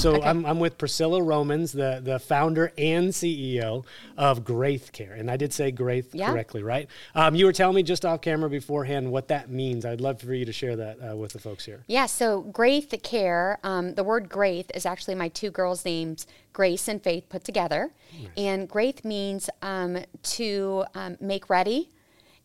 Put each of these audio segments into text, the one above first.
so Okay. I'm, I'm with Priscilla Romans, the, the founder and CEO of Graith Care. And I did say Graith Yeah. correctly, right? Um, you were telling me just off camera beforehand what that means. I'd love for you to share that uh, with the folks here. Yeah, so Graith Care, um, the word Graith is actually my two girls' names, Grace and Faith, put together. And Graith means um, to um, make ready.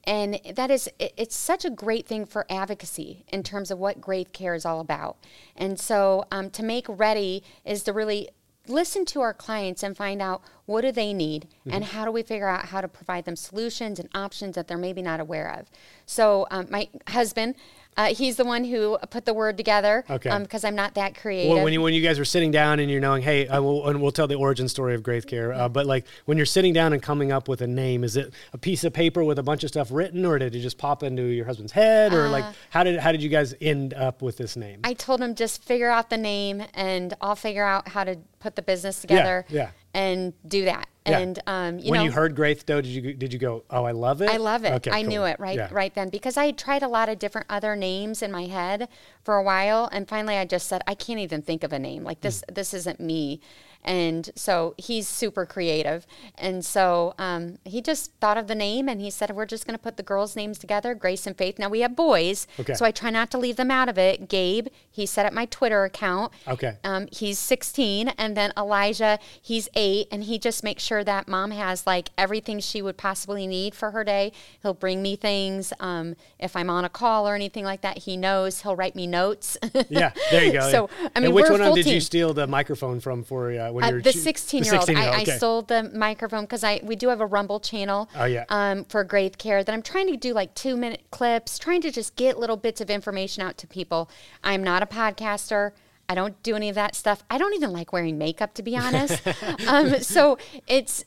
And that is, it- it's such a great thing for advocacy in terms of what Graith Care is all about. And so um, to make ready is to really listen to our clients and find out what do they need and how do we figure out how to provide them solutions and options that they're maybe not aware of so um, my husband uh, he's the one who put the word together Okay. because i'm not that creative Well, when you when you guys were sitting down and you're knowing, hey, I will, and we'll tell the origin story of Graith Care. Uh, but like when you're sitting down and coming up with a name, is it a piece of paper with a bunch of stuff written, or did it just pop into your husband's head, or like how did how did you guys end up with this name? Uh, i told him just figure out the name and i'll figure out how to put the business together Yeah. yeah. and do that Yeah. and um, you when know you heard Graith, though, did you did you go, oh, I love it? I love it. Okay, I cool. knew it right Yeah. right then because I had tried a lot of different other names in my head for a while and finally I just said I can't even think of a name. Like this Mm. this isn't me. And so he's super creative. And so um, he just thought of the name and he said, We're just going to put the girls' names together, Grace and Faith. Now we have boys. Okay. So I try not to leave them out of it. Gabe, he set up my Twitter account. Okay. Um, he's 16. And then Elijah, he's eight. And he just makes sure that mom has like everything she would possibly need for her day. He'll bring me things. Um, if I'm on a call or anything like that, he knows. He'll write me notes. Yeah, there you go. So, yeah. I mean, and which one did you steal the microphone from for uh, when Uh, you were the choo- 16 the year old. 16-year-old, I, okay. I sold the microphone because I we do have a Rumble channel. Oh, yeah. Um, for Graith Care that I'm trying to do like two minute clips, trying to just get little bits of information out to people. I'm not a podcaster. I don't do any of that stuff. I don't even like wearing makeup to be honest. um, so it's.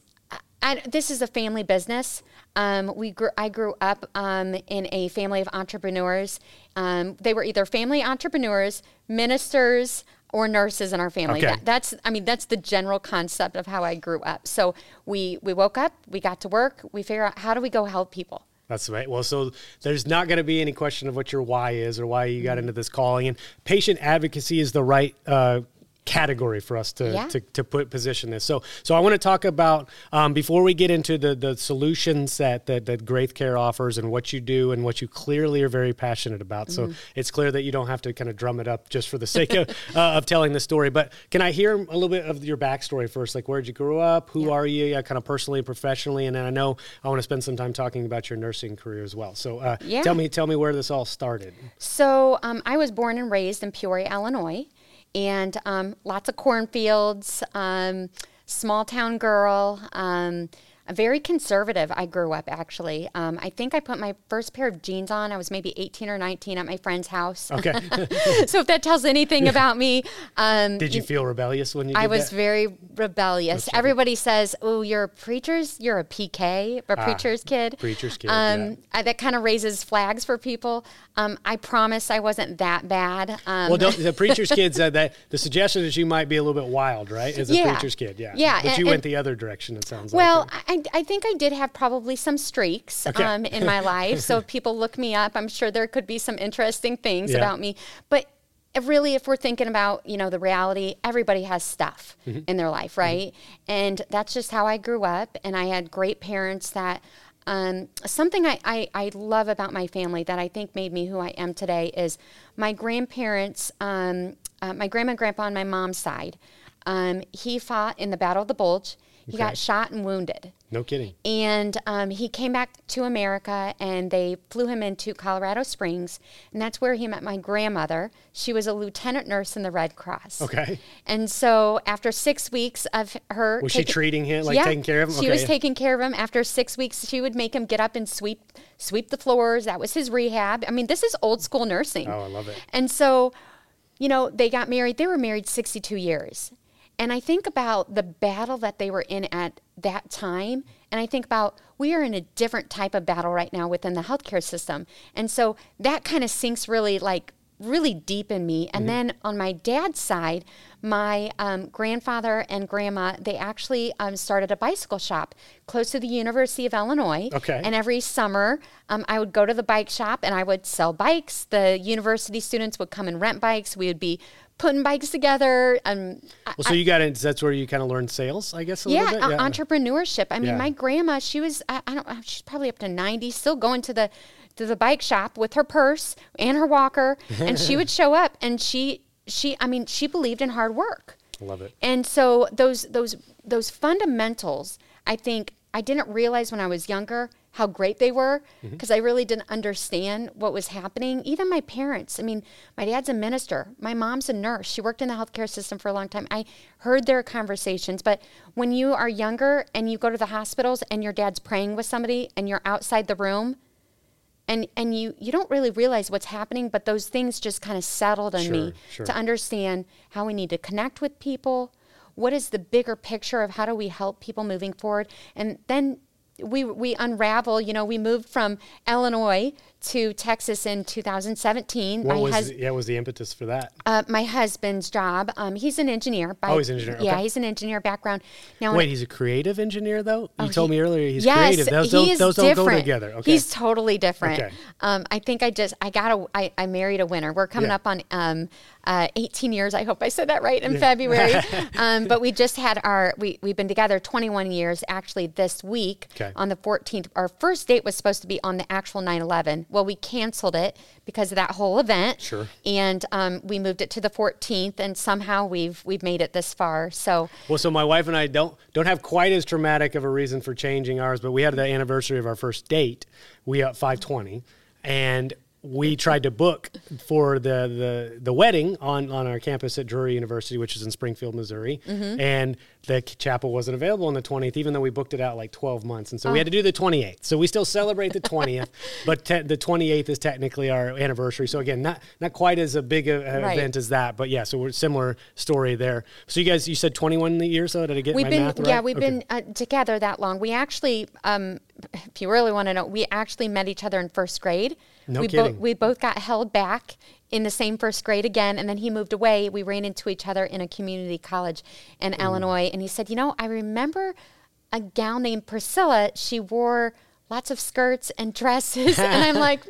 I, this is a family business. Um, we grew, I grew up um, in a family of entrepreneurs. Um, they were either family entrepreneurs, ministers, or nurses in our family. Okay. That- that's I mean that's the general concept of how I grew up. So we we woke up, we got to work, we figure out how do we go help people. That's right. Well, so there's not going to be any question of what your why is or why you Mm-hmm. got into this calling. And patient advocacy is the right uh, category for us to, Yeah. to, to put position this. So, so I want to talk about um, before we get into the the solution set that that Graith Care offers and what you do and what you clearly are very passionate about. So Mm-hmm. it's clear that you don't have to kind of drum it up just for the sake of uh, of telling the story. But can I hear a little bit of your backstory first? Like where'd you grow up? Who Yeah. are you? Uh, kind of personally and professionally, and then I know I want to spend some time talking about your nursing career as well. So uh, Yeah. tell me tell me where this all started. So um, I was born and raised in Peoria, Illinois, and um, lots of cornfields. Um, small town girl. Um, very conservative. I grew up actually. Um, I think I put my first pair of jeans on. I was maybe 18 or 19 at my friend's house. Okay. so if that tells anything about me, um, Did you feel rebellious when you? Did I was that? very rebellious. Everybody says, "Oh, you're a preacher's, you're a PK, a preacher's kid." Ah, preacher's kid, Um, yeah. I, that kind of raises flags for people. Um, I promise I wasn't that bad. Um, Well, don't, the preacher's kid said that the suggestion is you might be a little bit wild, right? As a Yeah. preacher's kid, yeah. Yeah, But and- you went the other direction. It sounds well, like. I, I think I did have probably some streaks Okay. um, in my life. So if people look me up, I'm sure there could be some interesting things Yeah. about me. But really, if we're thinking about you know the reality, everybody has stuff Mm-hmm. in their life, right? And that's just how I grew up. And I had great parents that. Um, something I, I, I love about my family that I think made me who I am today is my grandparents, um, uh, my grandma and grandpa on my mom's side. Um, he fought in the Battle of the Bulge. He Okay. got shot and wounded. no kidding. And um, he came back to America and they flew him into Colorado Springs. And that's where he met my grandmother. She was a lieutenant nurse in the Red Cross. Okay. And so after six weeks of her. Was she treating him, like Yeah, taking care of him? She was taking care of him. After six weeks, she would make him get up and sweep sweep the floors. That was his rehab. I mean, this is old school nursing. Oh, I love it. And so, you know, they got married. They were married 62 years. And I think about the battle that they were in at that time. And I think about we are in a different type of battle right now within the healthcare system. And so that kind of sinks really like really deep in me. And then on my dad's side, my um, grandfather and grandma, they actually um, started a bicycle shop close to the University of Illinois. Okay. And every summer, um, I would go to the bike shop and I would sell bikes. The university students would come and rent bikes. We would be putting bikes together. Um, well, so you got into that's where you kind of learned sales, I guess. A yeah, little bit? uh, entrepreneurship. I mean, Yeah. my grandma, she was I, I don't she's probably up to 90, still going to the to the bike shop with her purse and her walker and she would show up and she she I mean, she believed in hard work. Love it. And so those those those fundamentals, I think I didn't realize when I was younger how great they were Mm-hmm. because I really didn't understand what was happening. Even my parents, I mean, my dad's a minister, my mom's a nurse. She worked in the healthcare system for a long time. I heard their conversations, but when you are younger and you go to the hospitals and your dad's praying with somebody and you're outside the room and and you you don't really realize what's happening but those things just kind of settled on me Sure, sure. to understand how we need to connect with people what is the bigger picture of how do we help people moving forward? And then we we unravel you know we moved from illinois to texas in 2017 What my, was hus- the, yeah? Was the impetus for that? uh, my husband's job um, he's an engineer by, Oh, he's an engineer, yeah okay. he's an engineer background now Wait, he's a creative engineer though. You Oh, told he- me earlier he's yes, creative. Those, he those don't go different. together. Okay. He's totally different. Okay. Um, I think I just I got a I, I married a winner. We're coming Yeah. up on um, uh, 18 years. I hope I said that right in February. um, but we just had our we we've been together 21 years. Actually, this week Okay. on the 14th, our first date was supposed to be on the actual 9/11. Well, we canceled it because of that whole event. Sure. And um, we moved it to the 14th, and somehow we've we've made it this far. So Well, so my wife and I don't don't have quite as traumatic of a reason for changing ours, but we had the anniversary of our first date. We at 520, and we tried to book for the the, the wedding on, on our campus at Drury University, which is in Springfield, Missouri, Mm-hmm. and the chapel wasn't available on the 20th, even though we booked it out like 12 months, and so Oh. we had to do the 28th. So we still celebrate the 20th, but te- the 28th is technically our anniversary. So again, not not quite as a big a, a Right. event as that, but yeah. So we're similar story there. So you guys, you said 21 years, so did I get We've my been math right? yeah, we've Okay. been uh, together that long. We actually, um, if you really want to know, we actually met each other in first grade. No we kidding. Both, we both got held back in the same first grade again, and then he moved away. We ran into each other in a community college in Mm. Illinois, and he said, "You know, I remember a gal named Priscilla. She wore." Lots of skirts and dresses, and I'm like,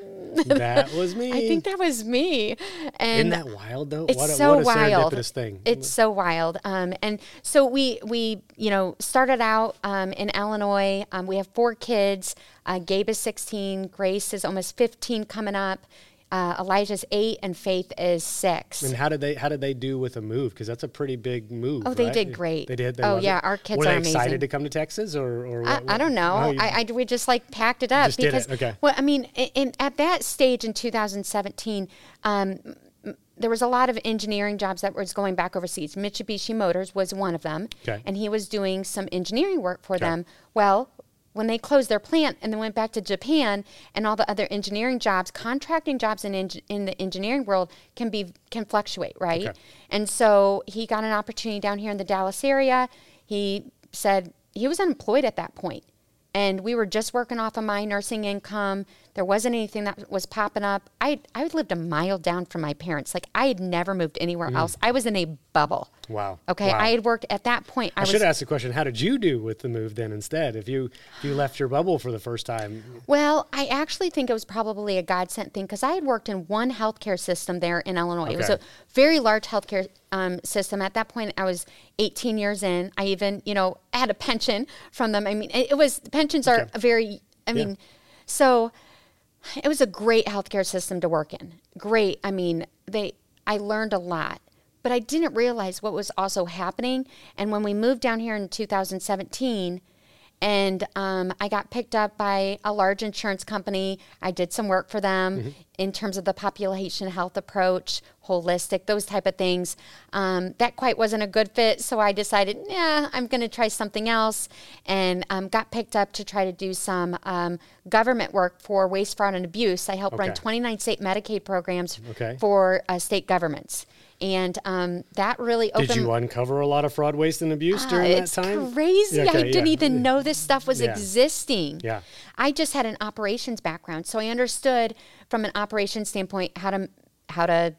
that was me. I think that was me. And Isn't that wild though? it's what a, so what a wild. serendipitous thing. It's so wild. Um, and so we we you know started out um, in Illinois. Um, we have four kids. Uh, Gabe is 16. Grace is almost 15 coming up. Uh, Elijah's eight, and Faith is six. and how did they how did they do with a move? Because that's a pretty big move. Oh, they right? did great. They did. They Oh, yeah, it? our kids Were they are excited amazing. to come to Texas or or I? I don't know. Oh, I, I we just like packed it up Just did it, because okay. well, I mean, in, in at that stage in 2017, um, there was a lot of engineering jobs that was going back overseas. Mitsubishi Motors was one of them, Okay. and he was doing some engineering work for them. Well. When they closed their plant and then went back to Japan and all the other engineering jobs, contracting jobs in in the engineering world can be can fluctuate, right? Okay. And so he got an opportunity down here in the Dallas area. He said he was unemployed at that point, and we were just working off of my nursing income. There wasn't anything that was popping up. I I lived a mile down from my parents. Like I had never moved anywhere else. I was in a bubble. Wow. Okay, Wow. I had worked at that point. I, I was should ask the question: How did you do with the move then? Instead, if you if you left your bubble for the first time, Well, I actually think it was probably a God sent thing because I had worked in one healthcare system there in Illinois. It was a very large healthcare um, system. At that point, I was 18 years in. I even, you know, had a pension from them. I mean, it, it was pensions are very. I mean, so it was a great healthcare system to work in. Great. I mean, they. I learned a lot. But I didn't realize what was also happening. And when we moved down here in 2017, and um, I got picked up by a large insurance company. I did some work for them in terms of the population health approach, holistic, those type of things. Um, that quite wasn't a good fit, so I decided, yeah, I'm going to try something else, and um, got picked up to try to do some um, government work for waste, fraud, and abuse. I helped run 29 state Medicaid programs Okay. for uh, state governments, and um, that really opened. did you uncover a lot of fraud, waste, and abuse Ah, during that it's time? crazy. Okay, I didn't yeah. even know this stuff was Yeah. existing. Yeah. I just had an operations background, so I understood from an operations standpoint how to how to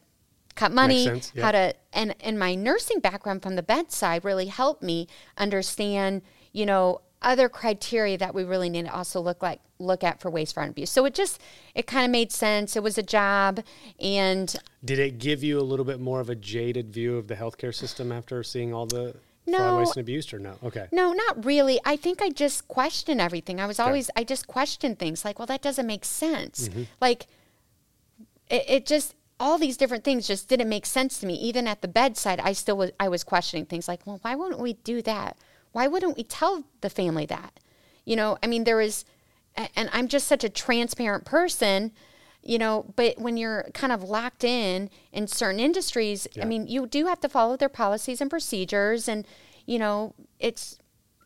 cut money, sense, yeah. how to and and my nursing background from the bedside really helped me understand, you know, other criteria that we really need to also look like look at for waste, fraud, and abuse. So it just it kind of made sense. It was a job, and did it give you a little bit more of a jaded view of the healthcare system after seeing all the no, fraud, waste, and abuse, or no? Okay. No, not really. I think I just questioned everything. I was always okay. I just questioned things like, well, that doesn't make sense. Mm-hmm. Like it, it just all these different things just didn't make sense to me. Even at the bedside, I still was I was questioning things like, well, why wouldn't we do that? Why wouldn't we tell the family that? You know, I mean, there is, and I'm just such a transparent person, you know, but when you're kind of locked in in certain industries, yeah. I mean, you do have to follow their policies and procedures. And, you know, it's,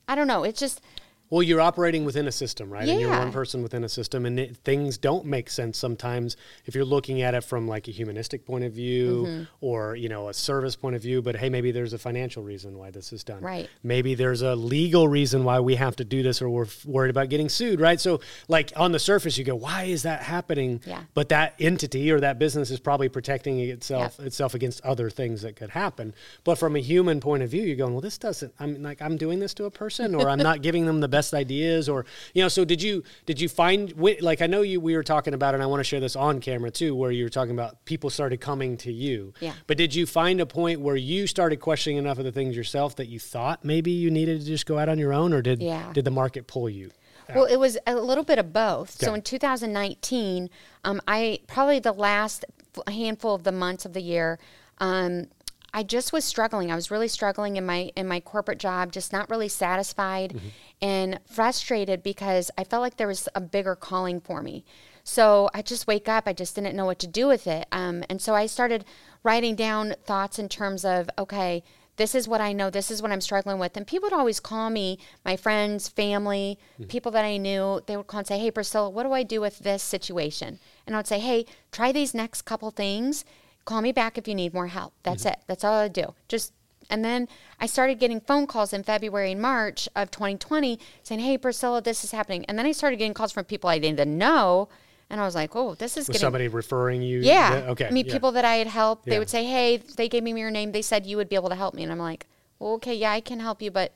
I don't know, it's just, well, you're operating within a system, right? Yeah. And you're one person within a system, and it, things don't make sense sometimes if you're looking at it from like a humanistic point of view mm-hmm. or you know a service point of view. But hey, maybe there's a financial reason why this is done. Right. Maybe there's a legal reason why we have to do this, or we're f- worried about getting sued, right? So, like on the surface, you go, "Why is that happening?" Yeah. But that entity or that business is probably protecting itself yep. itself against other things that could happen. But from a human point of view, you're going, "Well, this doesn't. I'm like I'm doing this to a person, or I'm not giving them the best best ideas or you know so did you did you find like i know you we were talking about and i want to share this on camera too where you were talking about people started coming to you yeah but did you find a point where you started questioning enough of the things yourself that you thought maybe you needed to just go out on your own or did yeah. did the market pull you out? Well, it was a little bit of both. Okay. So in 2019, um, I probably the last handful of the months of the year, um, I just was struggling. I was really struggling in my in my corporate job, just not really satisfied mm-hmm. and frustrated because I felt like there was a bigger calling for me. So I just wake up. I just didn't know what to do with it. Um, and so I started writing down thoughts in terms of okay, this is what I know. This is what I'm struggling with. And people would always call me, my friends, family, mm-hmm. people that I knew. They would call and say, "Hey, Priscilla, what do I do with this situation?" And I would say, "Hey, try these next couple things." Call me back if you need more help. That's mm-hmm. it. That's all I do. Just and then I started getting phone calls in February and March of 2020 saying, "Hey, Priscilla, this is happening." And then I started getting calls from people I didn't even know, and I was like, "Oh, this is was getting somebody referring you." Yeah. Okay. I mean, yeah. people that I had helped, yeah. they would say, "Hey, they gave me your name. They said you would be able to help me," and I'm like, "Well, okay, yeah, I can help you, but."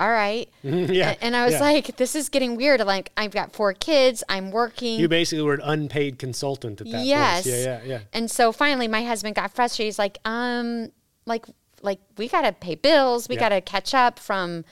All right. yeah. And I was yeah. like, this is getting weird. Like, I've got four kids. I'm working. You basically were an unpaid consultant at that yes. Place. Yeah, yeah, yeah. And so finally, my husband got frustrated. He's like, um, like, like we got to pay bills. We yeah. got to catch up from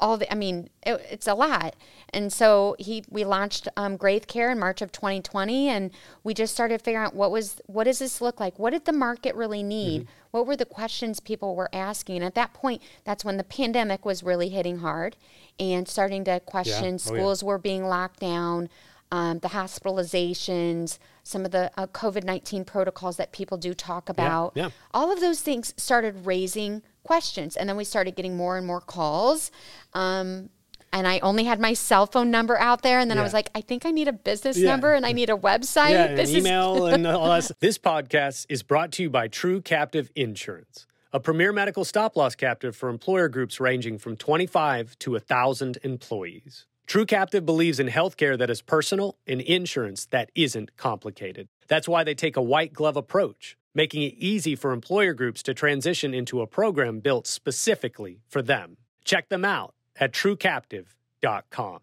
all the, I mean, it, it's a lot. And so he, we launched um, Graith Care in March of 2020, and we just started figuring out what was, what does this look like? What did the market really need? Mm-hmm. What were the questions people were asking? And at that point, that's when the pandemic was really hitting hard, and starting to question. Yeah. Oh, schools yeah. were being locked down. Um, the hospitalizations, some of the uh, COVID 19 protocols that people do talk about. Yeah, yeah. All of those things started raising questions. And then we started getting more and more calls. Um, and I only had my cell phone number out there. And then yeah. I was like, I think I need a business yeah. number and I need a website. Yeah, this an email is- and all that. This podcast is brought to you by True Captive Insurance, a premier medical stop loss captive for employer groups ranging from 25 to 1,000 employees. True Captive believes in healthcare that is personal and insurance that isn't complicated. That's why they take a white glove approach making it easy for employer groups to transition into a program built specifically for them. Check them out at truecaptive.com.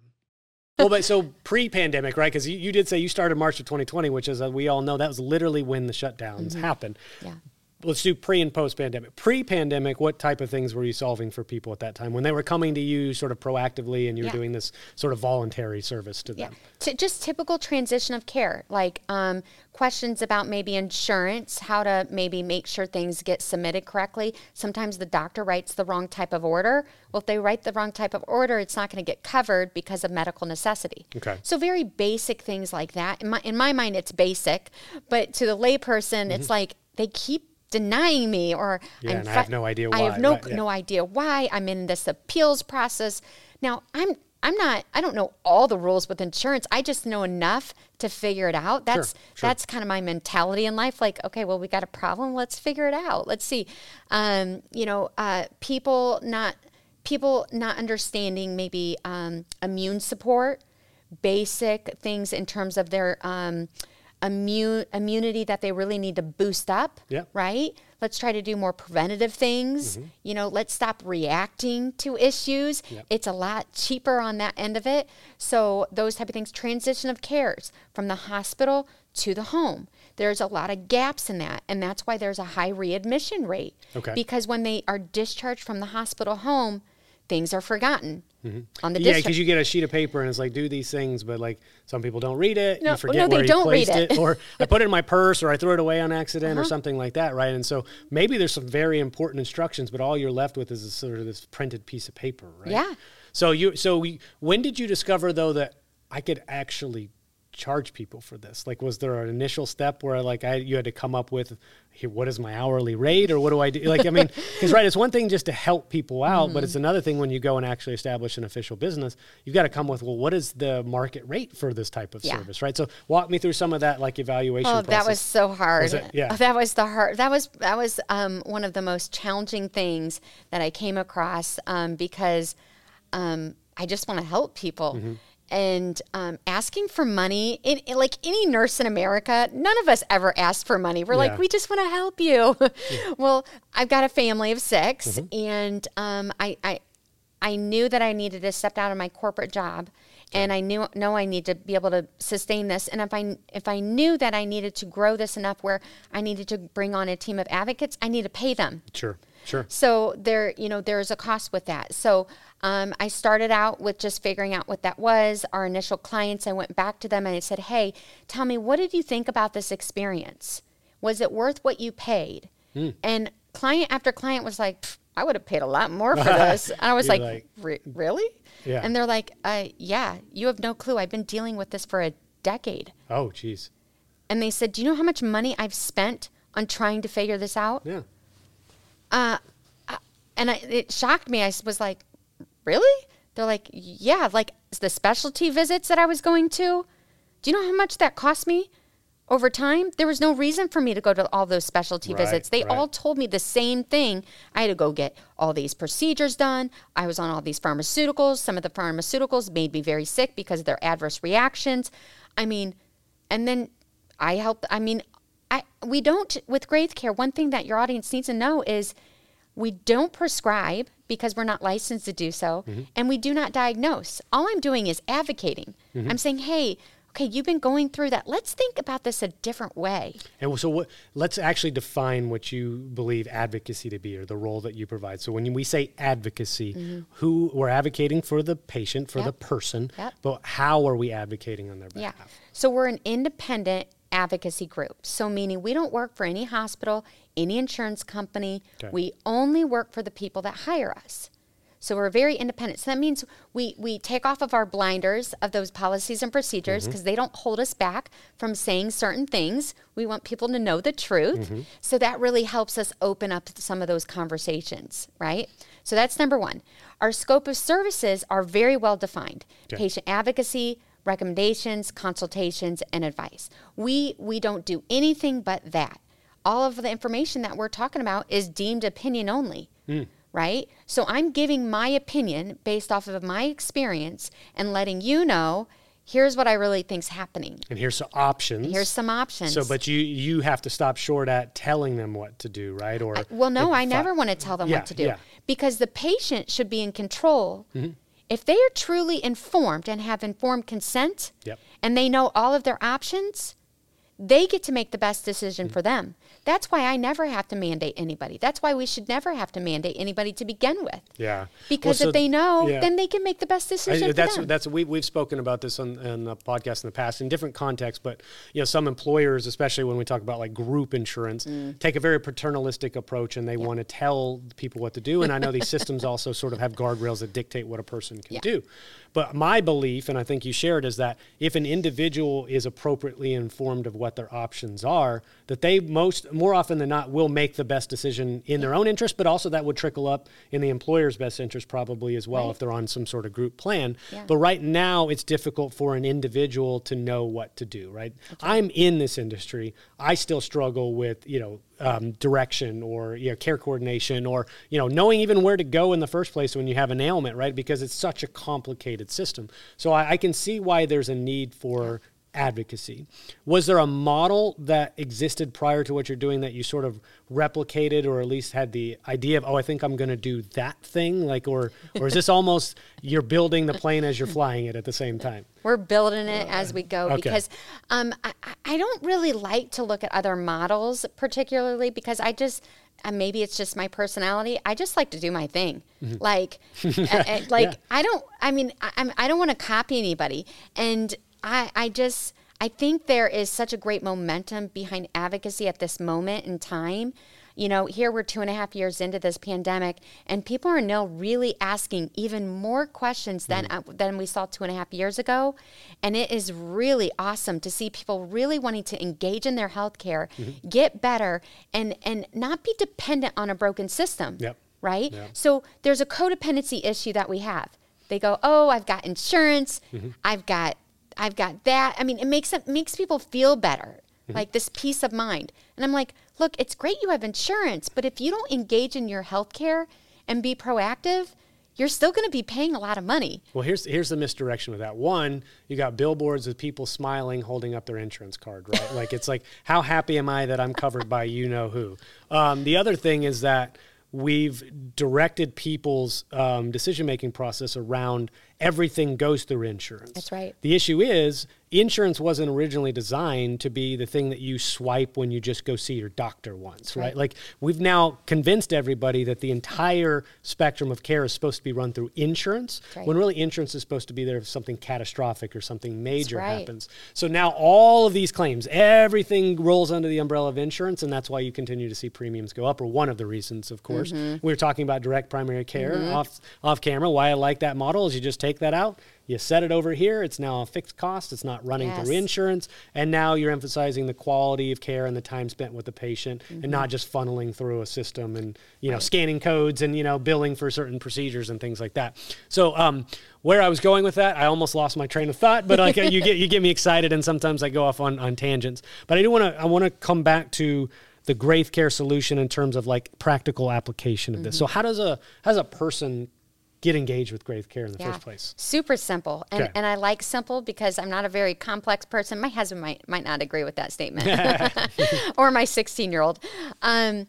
well, but so pre-pandemic, right? Because you, you, did say you started March of 2020, which is uh, we all know that was literally when the shutdowns mm-hmm. happened. Yeah let's do pre and post pandemic. Pre pandemic, what type of things were you solving for people at that time when they were coming to you sort of proactively and you were yeah. doing this sort of voluntary service to them? Yeah. just typical transition of care, like um, questions about maybe insurance, how to maybe make sure things get submitted correctly. Sometimes the doctor writes the wrong type of order. Well, if they write the wrong type of order, it's not going to get covered because of medical necessity. Okay. So very basic things like that. In my, in my mind, it's basic, but to the layperson, mm-hmm. it's like they keep denying me or yeah, and I have no idea why. I have no right, yeah. no idea why. I'm in this appeals process. Now I'm I'm not I don't know all the rules with insurance. I just know enough to figure it out. That's sure, sure. that's kind of my mentality in life. Like, okay, well we got a problem, let's figure it out. Let's see. Um, you know, uh, people not people not understanding maybe um, immune support, basic things in terms of their um, immune immunity that they really need to boost up. Yeah. Right. Let's try to do more preventative things. Mm-hmm. You know, let's stop reacting to issues. Yep. It's a lot cheaper on that end of it. So those type of things, transition of cares from the hospital to the home. There's a lot of gaps in that, and that's why there's a high readmission rate. Okay. Because when they are discharged from the hospital home, things are forgotten on the Mm-hmm. Yeah, because you get a sheet of paper and it's like do these things, but like some people don't read it. No, you forget no, they where you don't read placed it. Uh-huh. it, or I put it in my purse, or I threw it away on accident, or something like that, right? And so maybe there's some very important instructions, but all you're left with is a sort of this printed piece of paper, right? Yeah. So you, so we, when did you discover though that I could actually charge people for this? Like, was there an initial step where like I you had to come up with, here, what is my hourly rate, or what do I do? Like, I mean, because right, it's one thing just to help people out, but it's Mm-hmm. another thing when you go and actually establish an official business, you've got to come with, well, what is the market rate for this type of Yeah. service, right? So walk me through some of that like evaluation. Oh, that was so hard. Was it? Yeah. That was the hard. That was that was um, one of the most challenging things that I came across um, because um, I just want to help people. Mm-hmm. And um, asking for money, in, in- like any nurse in America, none of us ever asked for money. We're Yeah. like, we just want to help you. well, I've got a family of 6 Mm-hmm. and um, I, I, I knew that I needed to step out of my corporate job, and I knew know I need to be able to sustain this. And if I if I knew that I needed to grow this enough where I needed to bring on a team of advocates, I need to pay them. sure, sure. So there, you know, there's a cost with that. So um, I started out with just figuring out what that was. Our initial clients, I went back to them and I said, "Hey, tell me, what did you think about this experience? Was it worth what you paid?" Hmm. And client after client was like, "I would have paid a lot more for this." And I was like, like- "Re- "Really?" Yeah. And they're like, uh, "Yeah, you have no clue. I've been dealing with this for a decade." Oh, geez. And they said, "Do you know how much money I've spent on trying to figure this out?" Yeah. Uh, and I, it shocked me. I was like, "Really?" They're like, "Yeah, like the specialty visits that I was going to. Do you know how much that cost me over time? There was no reason for me to go to all those specialty Right, visits. They right. all told me the same thing. I had to go get all these procedures done. I was on all these pharmaceuticals. Some of the pharmaceuticals made me very sick because of their adverse reactions. I mean, and then I helped. I mean, I we don't with Graith Care. One thing that your audience needs to know is we don't prescribe because we're not licensed to do so, Mm-hmm. and we do not diagnose. All I'm doing is advocating. Mm-hmm. I'm saying, hey, okay, you've been going through that. Let's think about this a different way. And so, what? Let's actually define what you believe advocacy to be, or the role that you provide. So, when we say advocacy, who we're advocating for the patient, for the Mm-hmm. Person, Yep. but how are we advocating on their Yeah. behalf? So we're an independent advocacy group. So meaning we don't work for any hospital, any insurance company. Okay. We only work for the people that hire us. So we're very independent. So that means we we take off of our blinders of those policies and procedures Mm-hmm. because they don't hold us back from saying certain things. We want people to know the truth. Mm-hmm. So that really helps us open up some of those conversations, right? So that's number 1. Our scope of services are very well defined. Okay. Patient advocacy, recommendations, consultations, and advice. We we don't do anything but that. All of the information that we're talking about is deemed opinion only. Right? So I'm giving my opinion based off of my experience and letting you know here's what I really think's happening. And here's some options. Here's some options. So, but you you have to stop short at telling them what to do, right? Or Well, no, I advi- never want to tell them Yeah, what to do yeah. because the patient should be in control. Mm-hmm. If they are truly informed and have informed consent Yep. and they know all of their options, they get to make the best decision Mm-hmm. for them. That's why I never have to mandate anybody. That's why we should never have to mandate anybody to begin with. Yeah. Well, Because so- if they know, yeah. then they can make the best I- decision that's for them. that's we we've spoken about this on, on the podcast in the past in different contexts, but you know some employers, especially when we talk about like group insurance, Mm. take a very paternalistic approach and they want to tell people what to do. And I know these systems also sort of have guardrails that dictate what a person can Yeah. do. But my belief, and I think you shared, is that if an individual is appropriately informed of what their options are, that they most more often than not will make the best decision in their own interest, but also that would trickle up in the employer's best interest probably as well Right. if they're on some sort of group plan. Yeah. But right now, it's difficult for an individual to know what to do. Right? I'm in this industry. I still struggle with you know um, direction or you know, care coordination or you know knowing even where to go in the first place when you have an ailment. Right? Because it's such a complicated system. So I, I can see why there's a need for advocacy. Was there a model that existed prior to what you're doing that you sort of replicated or at least had the idea of, oh, I think I'm going to do that thing? Like, or, or is this almost you're building the plane as you're flying it at the same time? We're building it as we go Okay. because um, I, I don't really like to look at other models, particularly because I just, uh, maybe it's just my personality. I just like to do my thing. Like, uh, uh, like Yeah. I don't. I mean, I, I'm, I don't want to copy anybody, and I, I just, I think there is such a great momentum behind advocacy at this moment in time. You know, here we're two and a half years into this pandemic, and people are now really asking even more questions than uh, than we saw two and a half years ago, and it is really awesome to see people really wanting to engage in their health care, get better, and and not be dependent on a broken system Yep. right? Yeah. So there's a codependency issue that we have. They go, "Oh, I've got insurance. Mm-hmm. I've got I've got that." I mean, it makes it makes people feel better. Mm-hmm. Like this peace of mind. And I'm like, "Look, it's great you have insurance, but if you don't engage in your health care and be proactive, you're still going to be paying a lot of money." Well, here's here's the misdirection with that. One, you got billboards with people smiling, holding up their insurance card, right? like it's like, how happy am I that I'm covered by you know who? Um, the other thing is that we've directed people's um, decision making process around everything goes through insurance. That's right. The issue is insurance wasn't originally designed to be the thing that you swipe when you just go see your doctor once, right? right. Like we've now convinced everybody that the entire spectrum of care is supposed to be run through insurance right. when really insurance is supposed to be there if something catastrophic or something major right. happens. So now all of these claims, everything rolls under the umbrella of insurance, and that's why you continue to see premiums go up, or one of the reasons, of course. Mm-hmm. We were talking about direct primary care off off camera. Why I like that model is you just take that out, you set it over here, it's now a fixed cost, it's not running through insurance, and now you're emphasizing the quality of care and the time spent with the patient Mm-hmm. and not just funneling through a system and you know scanning codes and you know billing for certain procedures and things like that. So um, where I was going with that, I almost lost my train of thought, but like you get you get me excited and sometimes I go off on, on tangents. But I do want to I want to come back to the Graith Care solution in terms of like practical application of this. Mm-hmm. So how does a how does a person get engaged with Graith Care in the first place? Super simple. And, Okay. and I like simple because I'm not a very complex person. My husband might, might not agree with that statement, or my 16 year old. Um,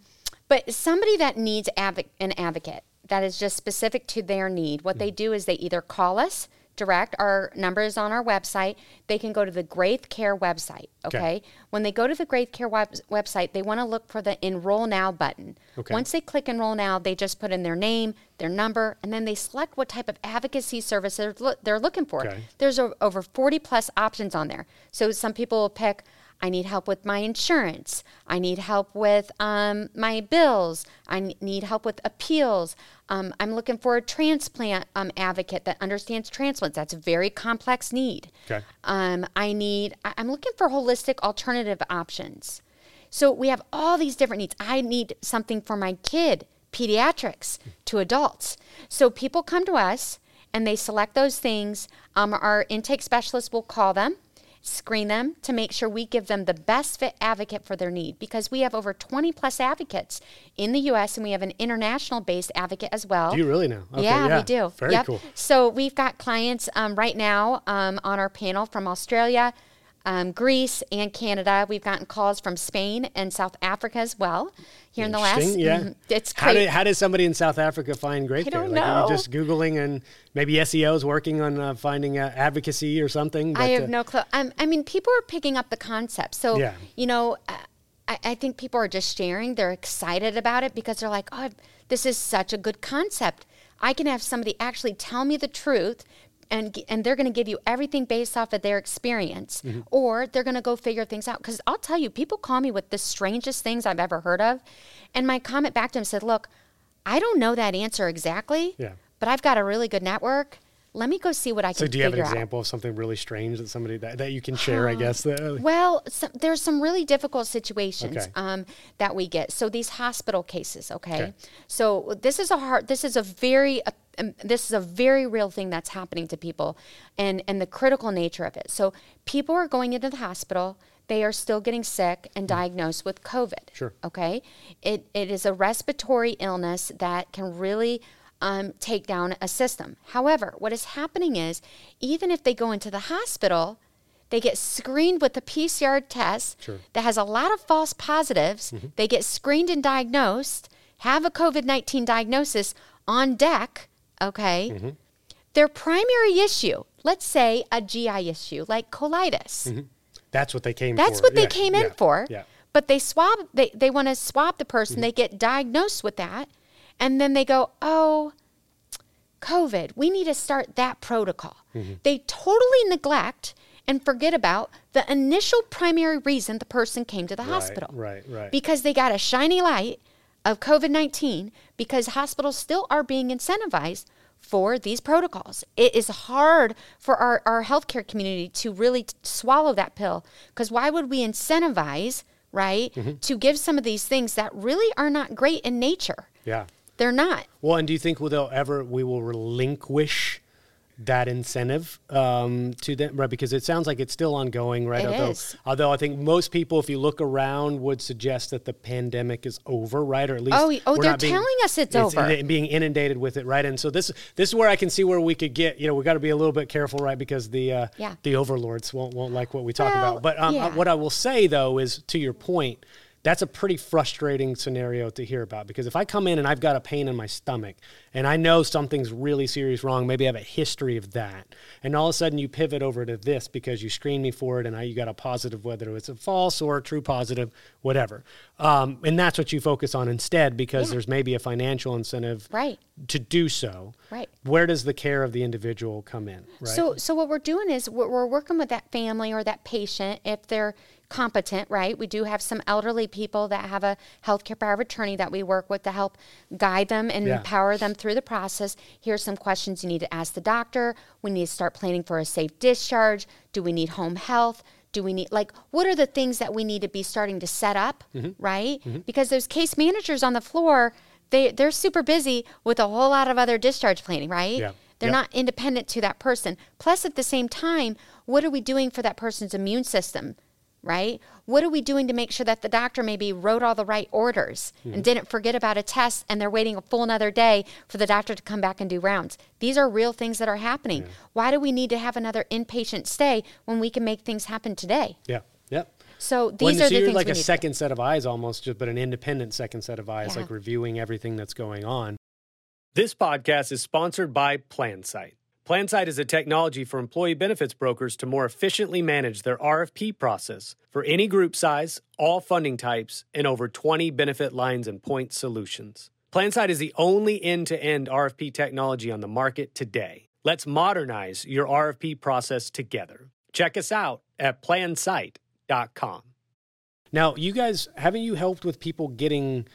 but somebody that needs an advocate that is just specific to their need, what Mm-hmm. they do is they either call us direct, our number is on our website. They can go to the Graith Care website. Okay. Okay. When they go to the Graith Care web- website, they want to look for the Enroll Now button. Okay. Once they click Enroll Now, they just put in their name, their number, and then they select what type of advocacy service they're, loo- they're looking for. Okay. There's o- over 40 plus options on there. So some people will pick, I need help with my insurance. I need help with um, my bills. I need help with appeals. Um, I'm looking for a transplant um, advocate that understands transplants. That's a very complex need. Okay. Um, I need, I- I'm looking for holistic alternative options. So we have all these different needs. I need something for my kid, pediatrics to adults. So people come to us and they select those things. Um, our intake specialist will call them, screen them to make sure we give them the best fit advocate for their need because we have over 20 plus advocates in the US and we have an international based advocate as well. Do you really know? Okay, yeah, we do. Very Yep. cool. So we've got clients um, right now um, on our panel from Australia, um, Greece, and Canada. We've gotten calls from Spain and South Africa as well. Here in the last, yeah. Mhm. it's How crazy. did, how does somebody in South Africa find Graith I don't like, know. just Googling and maybe SEO is working on uh, finding uh, advocacy or something? I have uh, no clue. Um, I mean, people are picking up the concept. So, Yeah. you know, uh, I, I think people are just sharing. They're excited about it because they're like, oh, I've- this is such a good concept. I can have somebody actually tell me the truth. And, and they're going to give you everything based off of their experience, Mm-hmm. or they're going to go figure things out. Because I'll tell you, people call me with the strangest things I've ever heard of. And my comment back to them said, Look, I don't know that answer exactly, Yeah. but I've got a really good network. Let me go see what I So can So, do you have an figure out. example of something really strange that somebody that, that you can share? I guess. That, Well, some, there's some really difficult situations Okay. um, that we get. So these hospital cases, okay? Okay. So this is a hard. This is a very. Uh, um, this is a very real thing that's happening to people, and and the critical nature of it. So people are going into the hospital. They are still getting sick and diagnosed with COVID. Hmm. Sure. Okay. It it is a respiratory illness that can really um, take down a system. However, what is happening is even if they go into the hospital, They get screened with a PCR test Sure. that has a lot of false positives. They get screened and diagnosed, have a COVID 19 diagnosis on deck, okay? Their primary issue, let's say a GI issue like colitis. That's what they came That's for. what they Yeah, came yeah, in for. Yeah. But they swab they, they want to swab the person, Mm-hmm. they get diagnosed with that, and then they go, Oh, COVID, we need to start that protocol. Mm-hmm. They totally neglect and forget about the initial primary reason the person came to the hospital. Right, right. Because they got a shiny light of COVID 19 because hospitals still are being incentivized for these protocols. It is hard for our, our healthcare community to really t- swallow that pill because why would we incentivize, right, Mm-hmm. to give some of these things that really are not great in nature? yeah. They're not. Well, and do you think will they'll ever we will relinquish that incentive um, to them? Right, because it sounds like it's still ongoing, right? It although, is. although I think most people, if you look around, would suggest that the pandemic is over, right? Or at least Oh, oh, they're being- telling us it's over. in- being inundated with it, right? And so this this is where I can see where we could get. You know, we got to be a little bit careful, right? Because the uh, Yeah. the overlords won't won't like what we talk Well, about. But um, yeah. what I will say though is to your point that's a pretty frustrating scenario to hear about because if I come in and I've got a pain in my stomach and I know something's really serious wrong, maybe I have a history of that, and all of a sudden you pivot over to this because you screened me for it and I, you got a positive, whether it's a false or a true positive, whatever, um, and that's what you focus on instead because Yeah. there's maybe a financial incentive Right. to do so. Right. Where does the care of the individual come in? Right. So, so what we're doing is we're, we're working with that family or that patient if they're competent, right? We do have some elderly people that have a healthcare power of attorney that we work with to help guide them and Yeah. empower them through the process. Here's some questions you need to ask the doctor. We need to start planning for a safe discharge. Do we need home health? Do we need like what are the things that we need to be starting to set up, Mm-hmm. right? Because those case managers on the floor, they they're super busy with a whole lot of other discharge planning, right? Yeah. They're Yep. not independent to that person. Plus, at the same time, what are we doing for that person's immune system? Right? What are we doing to make sure that the doctor maybe wrote all the right orders Mm-hmm. and didn't forget about a test and they're waiting a full another day for the doctor to come back and do rounds? These are real things that are happening. Why do we need to have another inpatient stay when we can make things happen today? yeah. Yep. So Well, these are so the things like we a second set of eyes almost, just but an independent second set of eyes, Yeah. like reviewing everything that's going on. This podcast is sponsored by PlanSight. PlanSight is a technology for employee benefits brokers to more efficiently manage their RFP process for any group size, all funding types, and over 20 benefit lines and point solutions. PlanSight is the only end-to-end RFP technology on the market today. Let's modernize your RFP process together. Check us out at plansight.com. Now, you guys, haven't you helped with people getting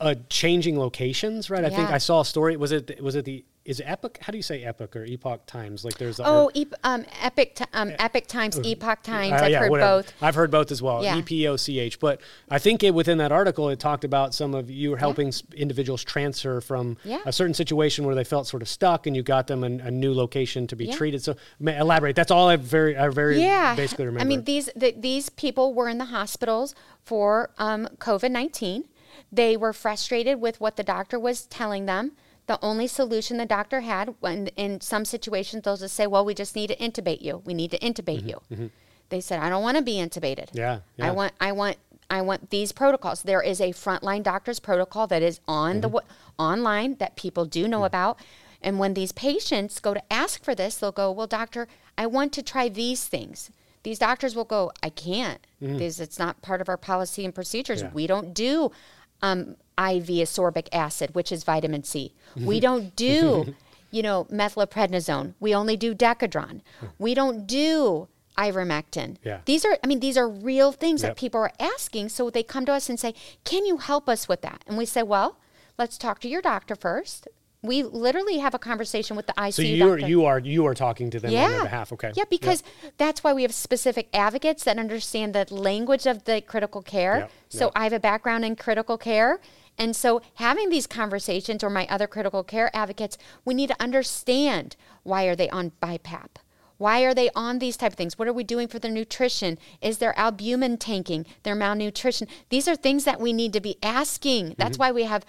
uh, changing locations? Right. I think I saw a story. Was it was it the is Epoch? How do you say epic or Epoch Times? Like there's a, Oh, ep- um, epic, ti- um, epic times, epoch times. Uh, I've yeah, heard whatever. both. I've heard both as well. Yeah. E P O C H. But I think it, within that article, it talked about some of you helping s individuals transfer from Yeah. a certain situation where they felt sort of stuck, and you got them an, a new location to be Yeah. treated. So elaborate. That's all I very I very yeah basically remember. i mean these the, these people were in the hospitals for um, covid-19 they were frustrated with what the doctor was telling them the only solution the doctor had when in some situations they'll just say well we just need to intubate you we need to intubate you they said i don't want to be intubated Mm-hmm, Yeah, i want i want I want these protocols. There is a frontline doctor's protocol that is on Mm-hmm. the w- online that people do know about. And when these patients go to ask for this, they'll go, "Well, doctor, I want to try these things." These doctors will go, "I can't. This it's not part of our policy and procedures. Mm-hmm. Yeah. We don't do um, IV ascorbic acid, which is vitamin C. Mm-hmm. We don't do, you know, methylprednisone. We only do Decadron. We don't do ivermectin. Yeah. These are, I mean, these are real things Yep. that people are asking. So they come to us and say, Can you help us with that? And we say, Well, let's talk to your doctor first. We literally have a conversation with the ICU so you are you are you are talking to them on their behalf. Okay. Yeah, because that's why we have specific advocates that understand the language of the critical care. Yep, So yep. I have a background in critical care. And so having these conversations or my other critical care advocates, we need to understand why are they on BiPAP? Why are they on these type of things? What are we doing for their nutrition? Is their albumin tanking? Their malnutrition? These are things that we need to be asking. That's Mm-hmm. why we have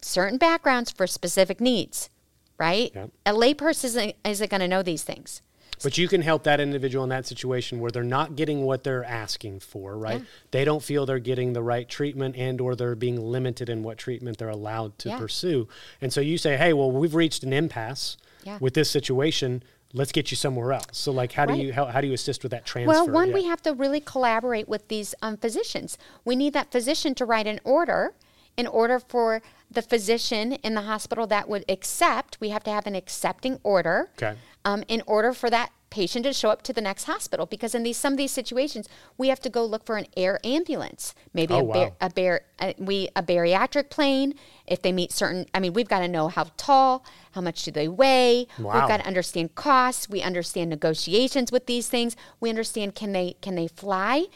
certain backgrounds for specific needs, right? A layperson isn't, isn't going to know these things. But you can help that individual in that situation where they're not getting what they're asking for, right? Yeah. They don't feel they're getting the right treatment and or they're being limited in what treatment they're allowed to yeah. pursue. And so you say, "Hey, well, we've reached an impasse yeah. with this situation let's get you somewhere else. So like how right. do you how, how do you assist with that transfer? Well, one we have to really collaborate with these um, physicians. We need that physician to write an order in order for the physician in the hospital that would accept, we have to have an accepting order. Okay. Um, in order for that patient to show up to the next hospital because in these some of these situations we have to go look for an air ambulance maybe oh, a, wow. a, bar, a, we a bariatric plane if they meet certain i mean we've got to know how tall how much do they weigh wow. we've got to understand costs we understand negotiations with these things we understand can they can they fly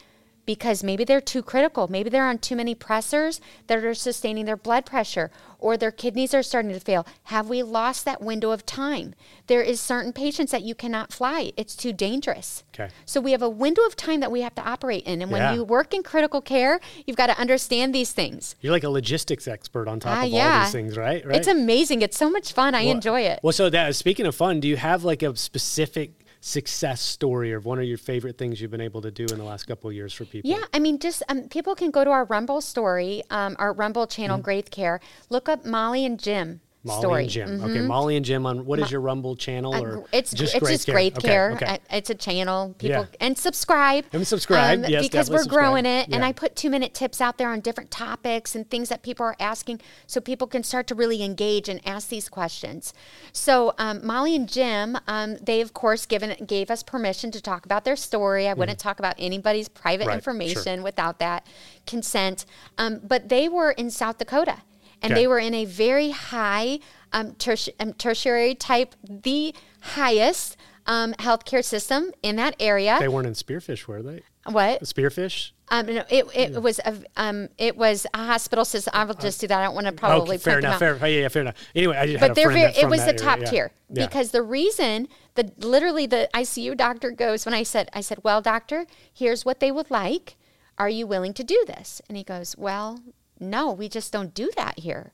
because maybe they're too critical. Maybe they're on too many pressors that are sustaining their blood pressure or their kidneys are starting to fail. Have we lost that window of time? There is certain patients that you cannot fly. It's too dangerous. Okay. So we have a window of time that we have to operate in. And when yeah. you work in critical care, you've got to understand these things. You're like a logistics expert on top uh, of yeah. all these things, right? right? It's amazing. It's so much fun. I well, enjoy it. Well, so that speaking of fun, do you have like a specific success story or one of your favorite things you've been able to do in the last couple of years for people? Yeah, I mean, just um, people can go to our Rumble story, um, our Rumble channel, mm-hmm. Graith Care, look up Molly and Jim Molly story. and Jim. Mm-hmm. Okay, Molly and Jim on what is your Rumble channel or it's just it's just Graith Care. Okay, okay. It's a channel. People yeah. and subscribe. And subscribe. Um, yes, because we're subscribe. growing it, yeah. and I put two minute tips out there on different topics and things that people are asking, so people can start to really engage and ask these questions. So um, Molly and Jim, um, they of course given gave us permission to talk about their story. I mm-hmm. wouldn't talk about anybody's private right. information sure. without that consent. Um, but they were in South Dakota and okay. they were in a very high um, terti- um, tertiary type, the highest um, healthcare system in that area. They weren't in Spearfish, were they? What Spearfish? Um, no, it, it yeah. was a um, it was a hospital system. I will just do that. I don't want to probably okay, fair enough. Fair, yeah, fair enough. Anyway, I just but they're very, it was the top area. tier yeah. because the reason the literally the ICU doctor goes when I said I said, well, doctor, here's what they would like. Are you willing to do this? And he goes, well, no, we just don't do that here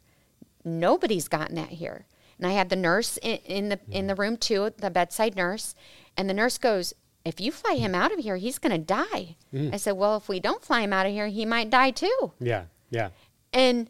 nobody's gotten that here. And I had the nurse in, in the in the room too, the bedside nurse, and the nurse goes, "If you fly him out of here, he's going to die." Mm. I said, "Well, if we don't fly him out of here, he might die too." Yeah, yeah. And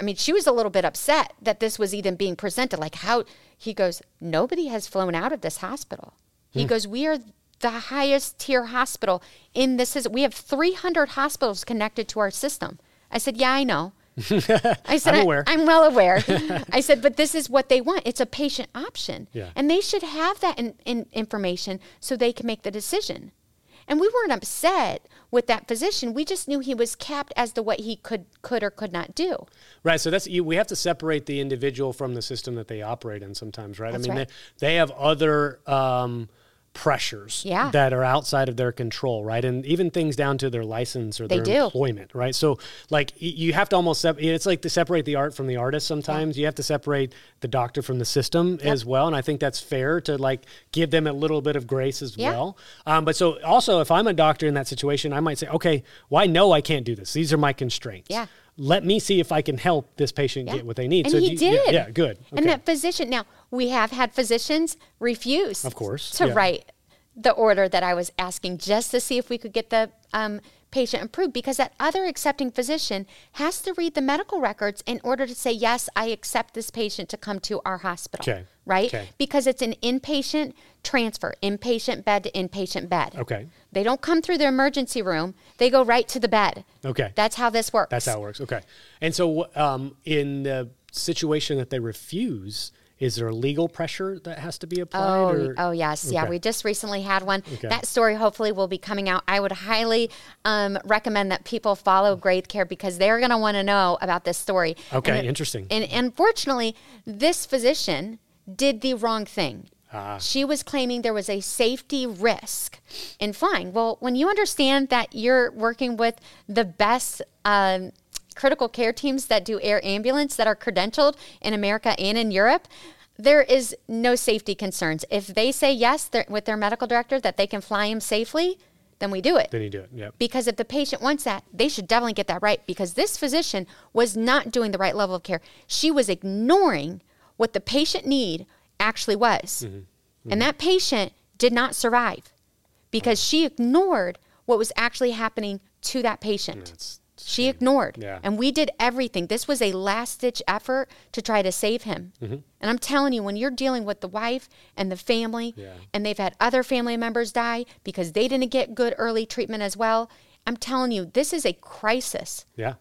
I mean, she was a little bit upset that this was even being presented. Like, how he goes, nobody has flown out of this hospital. He mm. goes, we are the highest tier hospital in this. Is we have 300 hospitals connected to our system. I said, yeah, I know. I said, I'm aware. I, am well aware. I said, but this is what they want. It's a patient option. Yeah. And they should have that in, in information so they can make the decision. And we weren't upset with that physician. We just knew he was capped as to what he could could or could not do. Right. So that's you, we have to separate the individual from the system that they operate in sometimes, right? That's I mean, right. They, they have other um, pressures yeah. that are outside of their control, right? And even things down to their license or their employment, right? So, like, you have to almost sep- it's like to separate the art from the artist. Sometimes yeah. you have to separate the doctor from the system yep. as well, and I think that's fair to like give them a little bit of grace as yeah. well. Um, but so also, if I'm a doctor in that situation, I might say, okay, well, I know I can't do this. These are my constraints. Yeah let me see if I can help this patient yeah. get what they need. And so he you, did. Yeah, yeah good. Okay. And that physician, now we have had physicians refuse, of course, to yeah. write the order that I was asking just to see if we could get the um, patient approved because that other accepting physician has to read the medical records in order to say, yes, I accept this patient to come to our hospital. Okay. Right? Okay. Because it's an inpatient transfer, inpatient bed to inpatient bed. Okay. They don't come through the emergency room, they go right to the bed. Okay. That's how this works. That's how it works. Okay. And so um, in the situation that they refuse, is there a legal pressure that has to be applied? Oh, or? oh yes, okay. yeah. We just recently had one. Okay. That story hopefully will be coming out. I would highly um, recommend that people follow Graith Care because they're going to want to know about this story. Okay, and, interesting. And unfortunately, this physician did the wrong thing. Ah. She was claiming there was a safety risk in flying. Well, when you understand that you're working with the best um, critical care teams that do air ambulance that are credentialed in America and in Europe, there is no safety concerns. If they say yes with their medical director that they can fly him safely, then we do it. Then you do it, yeah. Because if the patient wants that, they should definitely get that right because this physician was not doing the right level of care. She was ignoring what the patient need actually was. Mm-hmm. Mm-hmm. And that patient did not survive because she ignored what was actually happening to that patient. That's She shame. ignored. Yeah. And we did everything. This was a last ditch effort to try to save him. Mm-hmm. And I'm telling you, when you're dealing with the wife and the family, Yeah. and they've had other family members die because they didn't get good early treatment as well, I'm telling you, this is a crisis. Yeah.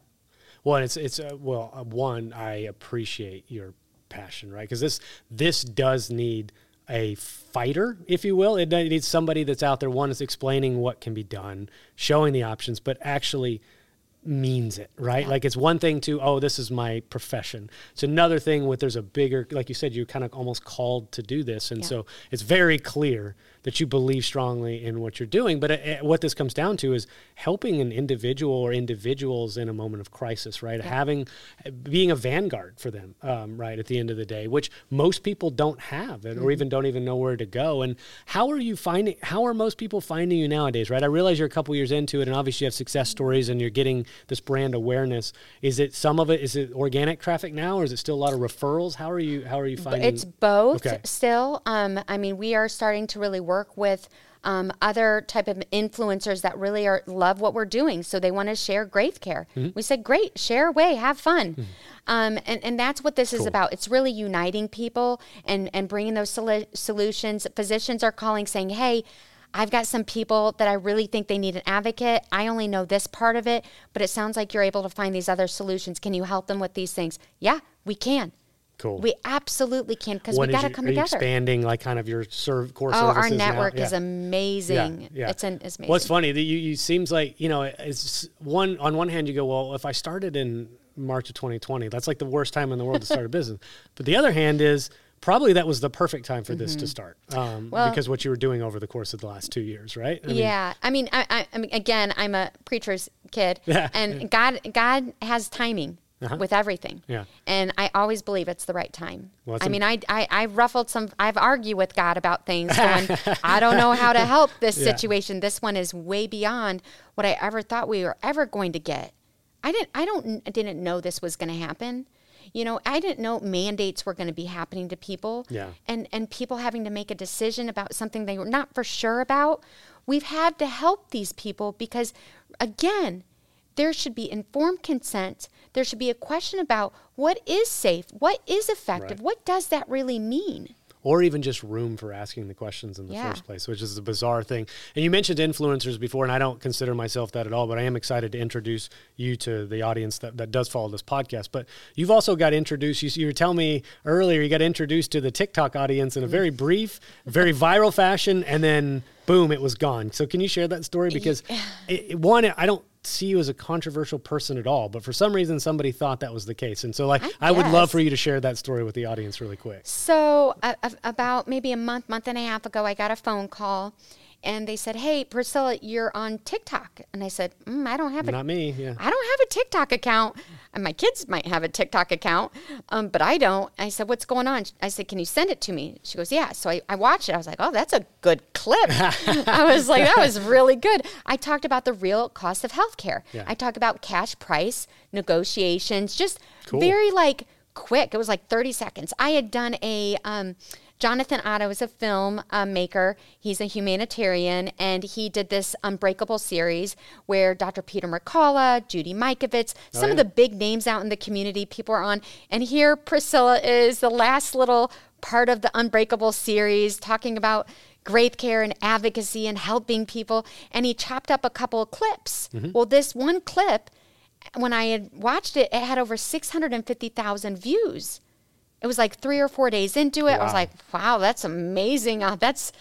Well, it's it's uh, well, uh, one I appreciate your passion, right? Because this this does need a fighter, if you will. It needs somebody that's out there. One is explaining what can be done, showing the options, but actually means it, right? Like it's one thing to, oh, this is my profession. It's another thing with there's a bigger, like you said, you're kind of almost called to do this. And Yeah. so it's very clear that you believe strongly in what you're doing. But uh, what this comes down to is helping an individual or individuals in a moment of crisis, right? Having, being a vanguard for them, um, right? At the end of the day, which most people don't have and, or even don't even know where to go. And how are you finding, how are most people finding you nowadays, right? I realize you're a couple years into it and obviously you have success stories and you're getting this brand awareness. Is it some of it, is it organic traffic now or is it still a lot of referrals? How are you, how are you finding? It's both Okay. still. Um, I mean, we are starting to really work with um, other type of influencers that really are love what we're doing, so they want to share Graith Care. Mm-hmm. We said, great, share away, have fun, um, and and that's what this is about. It's really uniting people and and bringing those solu- solutions. Physicians are calling, saying, hey. I've got some people that I really think they need an advocate. I only know this part of it, but it sounds like you're able to find these other solutions. Can you help them with these things? Yeah, we can. Cool. We absolutely can because we got to come together. expanding like kind of your serve core Oh, our network is amazing. Yeah, yeah. It's an it's amazing. Well, it's funny that you, you seems like you know it's one on one hand you go well if I started in March of 2020 that's like the worst time in the world to start a business, but the other hand is probably that was the perfect time for this to start um, Mm-hmm. Well- because what you were doing over the course of the last two years, right? I mean, yeah, I mean, I, I, I mean, again, I'm a preacher's kid, Yeah, and God, God has timing with everything. Uh-huh. Yeah. and I always believe it's the right time. Well, I mean, I, I, I've ruffled some. I've argued with God about things, going, I don't know how to help this Yeah. situation. This one is way beyond what I ever thought we were ever going to get. I didn't. I don't. I didn't know this was going to happen. You know, I didn't know mandates were going to be happening to people. Yeah. And and people having to make a decision about something they were not for sure about. We've had to help these people because, again, there should be informed consent. There should be a question about what is safe, what is effective, Right. what does that really mean? or even just room for asking the questions in the Yeah. first place, which is a bizarre thing. And you mentioned influencers before, and I don't consider myself that at all, but I am excited to introduce you to the audience that, that does follow this podcast. But you've also got introduced, you, you were telling me earlier, you got introduced to the TikTok audience in a very mm. brief, very viral fashion, and then boom, it was gone. So can you share that story? Because it, it- one, I don't see you as a controversial person at all, but for some reason somebody thought that was the case. And so like I I, would love for you to share that story with the audience really quick. So, uh, about maybe a month, month and a half ago, I got a phone call and they said, Hey, Priscilla, you're on TikTok. And I said, mm, I don't have a Not me, yeah. I don't have a TikTok account. And my kids might have a TikTok account, um, but I don't. I said, What's going on? I said, Can you send it to me? She goes, Yeah. So I, I watched it. I was like, Oh, that's a good clip. I was like, That was really good. I talked about the real cost of healthcare. Yeah. I talked about cash price negotiations, just Cool. very like quick. It was like 30 seconds. I had done a. Um, Jonathan Otto is a film uh, maker. He's a humanitarian, and he did this Unbreakable series where Dr. Peter McCullough, Judy Mikovits, some of yeah. the big names out in the community people are on. And here Priscilla is the last little part of the Unbreakable series talking about Graith care and advocacy and helping people. And he chopped up a couple of clips. Well, this one clip, when I had watched it, it had over 650,000 views. It was like three or four days into it. I was like, wow, that's amazing. Uh, that's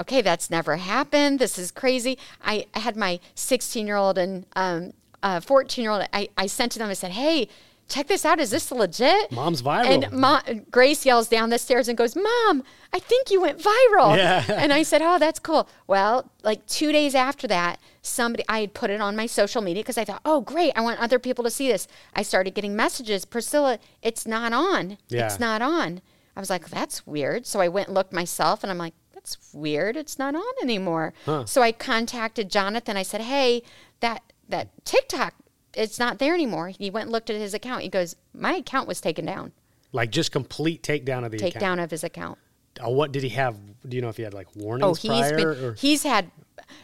okay. That's never happened. This is crazy. I, I had my 16 year old and um, uh, 14 year old. I, I sent to them. I said, hey, check this out. Is this legit? Mom's viral. And Ma- Grace yells down the stairs and goes, Mom, I think you went viral. Yeah. And I said, Oh, that's cool. Well, like two days after that, somebody, I had put it on my social media because I thought, Oh, great. I want other people to see this. I started getting messages Priscilla, it's not on. Yeah. It's not on. I was like, That's weird. So I went and looked myself and I'm like, That's weird. It's not on anymore. So I contacted Jonathan. I said, Hey, that, that TikTok, it's not there anymore. He went and looked at his account. He goes, My account was taken down. Like just complete takedown of the Take account. of his account. uh, what did he have? Do you know if he had like warnings Oh, he's prior been, he's had.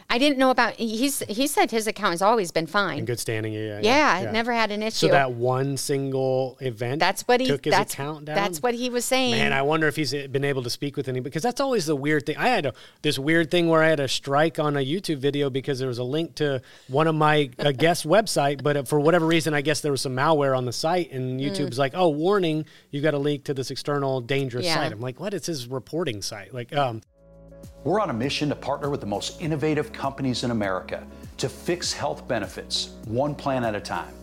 I didn't know about. He's he said his account has always been fine. in good standing? Yeah, yeah, never had an issue. So that one single event that's what he. took his that's account down. that's what he was saying. Man, I wonder if he's been able to speak with any because that's always the weird thing. I had a, this weird thing where I had a strike on a YouTube video because there was a link to one of my uh, guest website, but uh, for whatever reason, I guess there was some malware on the site, and Mm. YouTube's like, "Oh, warning, you got a link to this external dangerous Yeah. site." I'm like, "What? It's his reporting site." Like, um, We're on a mission to partner with the most innovative companies in America to fix health benefits one plan at a time.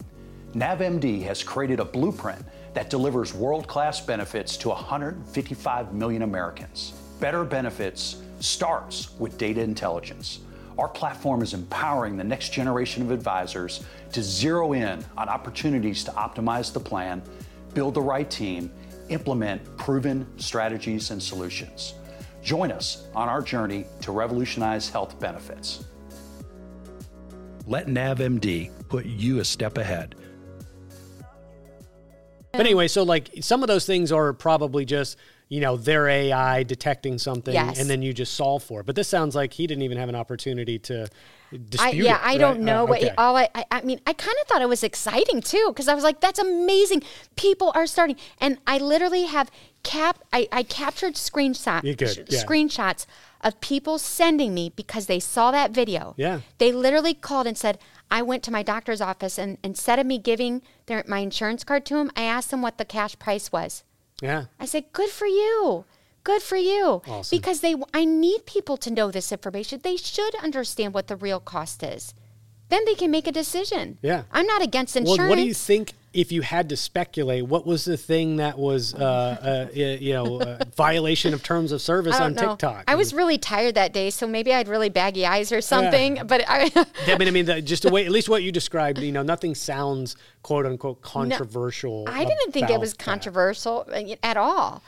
NavMD has created a blueprint that delivers world class benefits to 155 million Americans. Better benefits starts with data intelligence. Our platform is empowering the next generation of advisors to zero in on opportunities to optimize the plan, build the right team, implement proven strategies and solutions. Join us on our journey to revolutionize health benefits. Let NavMD put you a step ahead. but anyway, so like some of those things are probably just you know their AI detecting something, Yes. and then you just solve for it. But this sounds like he didn't even have an opportunity to dispute I, yeah, it, I right? don't oh, know Oh, what. okay. All I, I, I mean, I kind of thought it was exciting too because I was like, "That's amazing! People are starting." And I literally have cap. I, I captured screenshot sh- yeah. screenshots of people sending me because they saw that video. Yeah. They literally called and said, "I went to my doctor's office and instead of me giving their my insurance card to them, I asked them what the cash price was." Yeah. I said, "Good for you." Good for you. Awesome. Because they I need people to know this information. They should understand what the real cost is. Then they can make a decision. Yeah. I'm not against insurance. Well, what do you think if you had to speculate? What was the thing that was, uh, uh, you know, uh, violation of terms of service on know. TikTok? I was really tired that day, so maybe I had really baggy eyes or something. But I, I mean, I mean, the, just the way, at least what you described, you know, nothing sounds quote unquote controversial. I didn't think it was controversial uh, at all.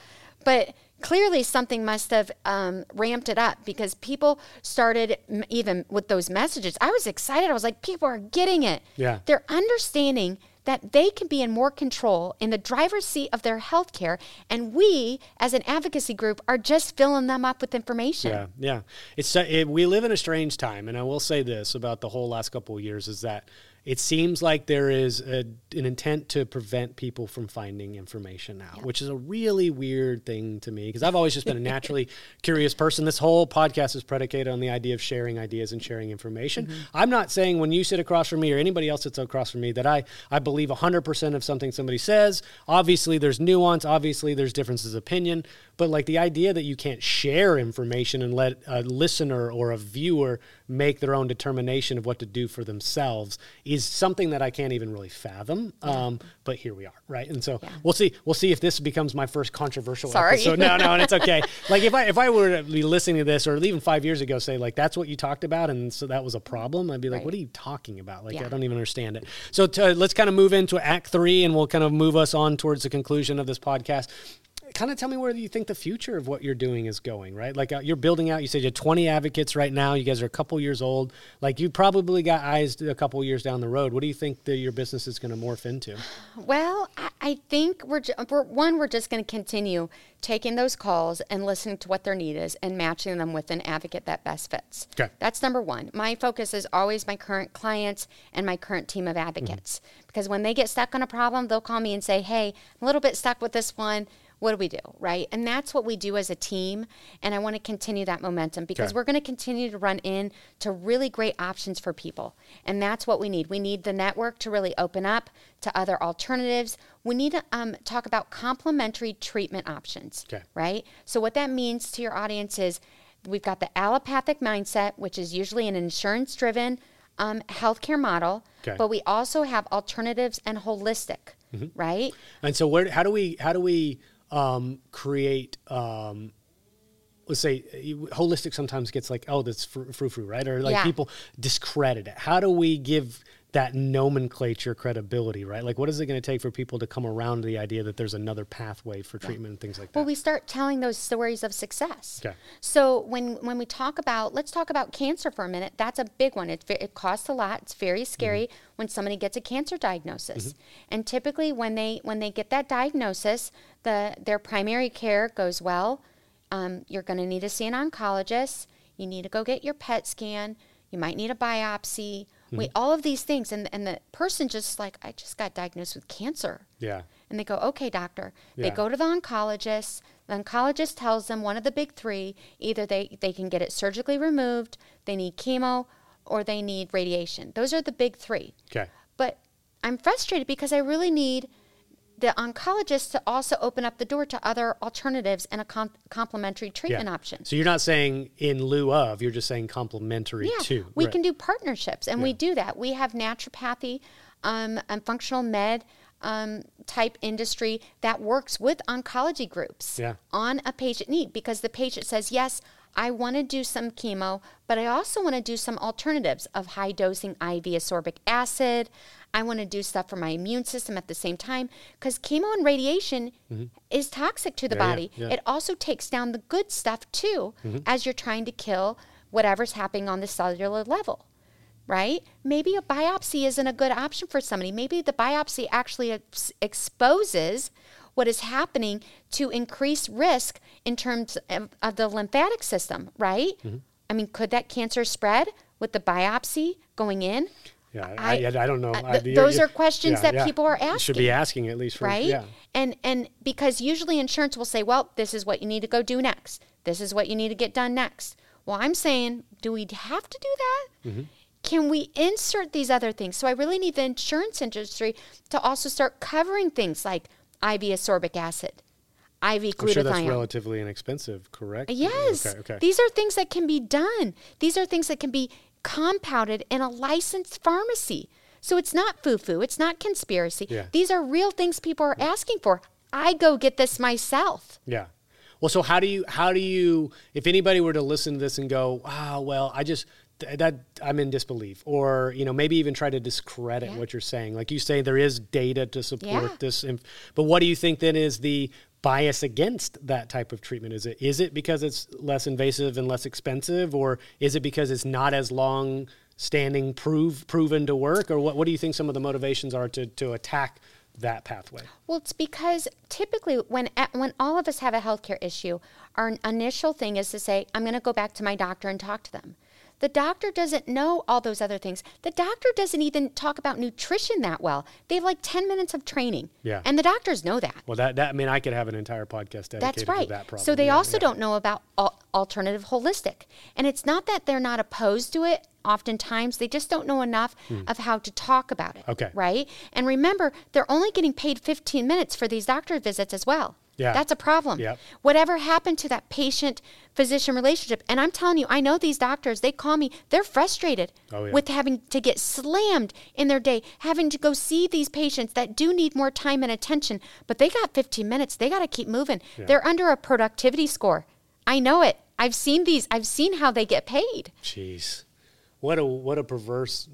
But clearly, something must have um, ramped it up because people started, m- even with those messages. I was excited. I was like, people are getting it. Yeah. They're understanding that they can be in more control in the driver's seat of their health care. And we, as an advocacy group, are just filling them up with information. Yeah, yeah. It's uh, it, we live in a strange time, and I will say this about the whole last couple of years is that it seems like there is a, an intent to prevent people from finding information out, which is a really weird thing to me because I've always just been a naturally curious person. This whole podcast is predicated on the idea of sharing ideas and sharing information. Mm-hmm. I'm not saying when you sit across from me or anybody else sits across from me that I I believe 100% of something somebody says. Obviously, there's nuance. Obviously, there's differences of opinion. But like the idea that you can't share information and let a listener or a viewer make their own determination of what to do for themselves is something that I can't even really fathom. Um, but here we are, right? And so we'll see. We'll see if this becomes my first controversial Sorry. episode. No, no, and it's okay. like if I if I were to be listening to this, or even five years ago, say like that's what you talked about, and so that was a problem, I'd be like, Right. what are you talking about? Like I don't even understand it. So to, let's kind of move into Act Three, and we'll kind of move us on towards the conclusion of this podcast kind of tell me where you think the future of what you're doing is going, right? Like uh, you're building out, you said you have 20 advocates right now. You guys are a couple years old. Like you probably got eyes a couple years down the road. What do you think that your business is going to morph into? Well, I, I think we're, ju- we're one. We're just going to continue taking those calls and listening to what their need is and matching them with an advocate that best fits. Okay. That's number one. My focus is always my current clients and my current team of advocates because when they get stuck on a problem, they'll call me and say, "Hey, I'm a little bit stuck with this one." What do we do? Right. And that's what we do as a team. And I want to continue that momentum because Okay. we're going to continue to run in to really great options for people. And that's what we need. We need the network to really open up to other alternatives. We need to um, talk about complementary treatment options. Okay. Right. So, what that means to your audience is we've got the allopathic mindset, which is usually an insurance driven um, healthcare model, Okay. but we also have alternatives and holistic. Right. And so where how do we how do we um, create um, let's say holistic sometimes gets like oh that's frou frou right or like Yeah. people discredit it. How do we give that nomenclature credibility right? Like what is it going to take for people to come around to the idea that there's another pathway for treatment and things like that? Well, we start telling those stories of success. Okay. So when when we talk about, let's talk about cancer for a minute. That's a big one. It, it costs a lot. It's very scary Mm-hmm. when somebody gets a cancer diagnosis. And typically, when they when they get that diagnosis, the their primary care goes well. um, you're going to need to see an oncologist. You need to go get your PET scan. You might need a biopsy. We mm-hmm. all of these things, and and the person just like I just got diagnosed with cancer. Yeah. And they go, okay, doctor. They Yeah. go to the oncologist. The oncologist tells them one of the big three either they, they can get it surgically removed, they need chemo, or they need radiation. Those are the big three. Okay. But I'm frustrated because I really need the oncologist to also open up the door to other alternatives and a com- complementary treatment yeah. option. So you're not saying in lieu of, you're just saying complementary Yeah, to. we Right. can do partnerships, and we do that. We have naturopathy um, and functional med um, type industry that works with oncology groups Yeah. on a patient need because the patient says, Yes, I want to do some chemo, but I also want to do some alternatives of high dosing IV ascorbic acid. I want to do stuff for my immune system at the same time because chemo and radiation is toxic to the Mm-hmm. Yeah, yeah, body. yeah. Mm-hmm. It also takes down the good stuff too as you're trying to kill whatever's happening on the cellular level right? Maybe a biopsy isn't a good option for somebody. Maybe the biopsy actually ex- exposes what is happening to increase risk in terms of, of the lymphatic system, right? Mm-hmm. I mean, could that cancer spread with the biopsy going in? Yeah, I, I, I don't know. uh, th- those you're- questions yeah, that yeah. people are asking. Should be asking, asking at least for right? Yeah. And and because usually insurance will say, well, this is what you need to go do next. This is what you need to get done next. Well, I'm saying, do we have to do that? Mm-hmm. Can we insert these other things? So I really need the insurance industry to also start covering things like IV ascorbic acid, IV glutathione. I'm sure that's relatively inexpensive, correct? Yes. Okay. Okay. These are things that can be done. These are things that can be compounded in a licensed pharmacy. So it's not foo foo, it's not conspiracy. Yeah. These are real things people are asking for. I go get this myself. Yeah. Well, so how do you how do you if anybody were to listen to this and go, "Wow, well, I just that I'm in disbelief," or you know, maybe even try to discredit Yeah. what you're saying. Like you say, there is data to support Yeah. this, inf- but what do you think then is the bias against that type of treatment? Is it is it because it's less invasive and less expensive, or is it because it's not as long standing, prove proven to work, or what? What do you think some of the motivations are to to attack that pathway? Well, it's because typically when when all of us have a healthcare issue, our initial thing is to say, "I'm going to go back to my doctor and talk to them." The doctor doesn't know all those other things. The doctor doesn't even talk about nutrition that well. They have like 10 minutes of training. Yeah. And the doctors know that. Well, that that I mean, I could have an entire podcast dedicated That's right. to that problem. so they Yeah, also yeah. don't know about al- alternative holistic. And it's not that they're not opposed to it. Oftentimes, they just don't know enough of how to talk about it. Hmm. Okay. Right? And remember, they're only getting paid 15 minutes for these doctor visits as well. Yeah. That's a problem. Yep. Whatever happened to that patient physician relationship? And I'm telling you, I know these doctors, they call me, they're frustrated Oh, yeah. with having to get slammed in their day, having to go see these patients that do need more time and attention, but they got 15 minutes. They got to keep moving. They're under a productivity score. I know it. I've seen these. I've seen how they get paid. Jeez. What a what a perverse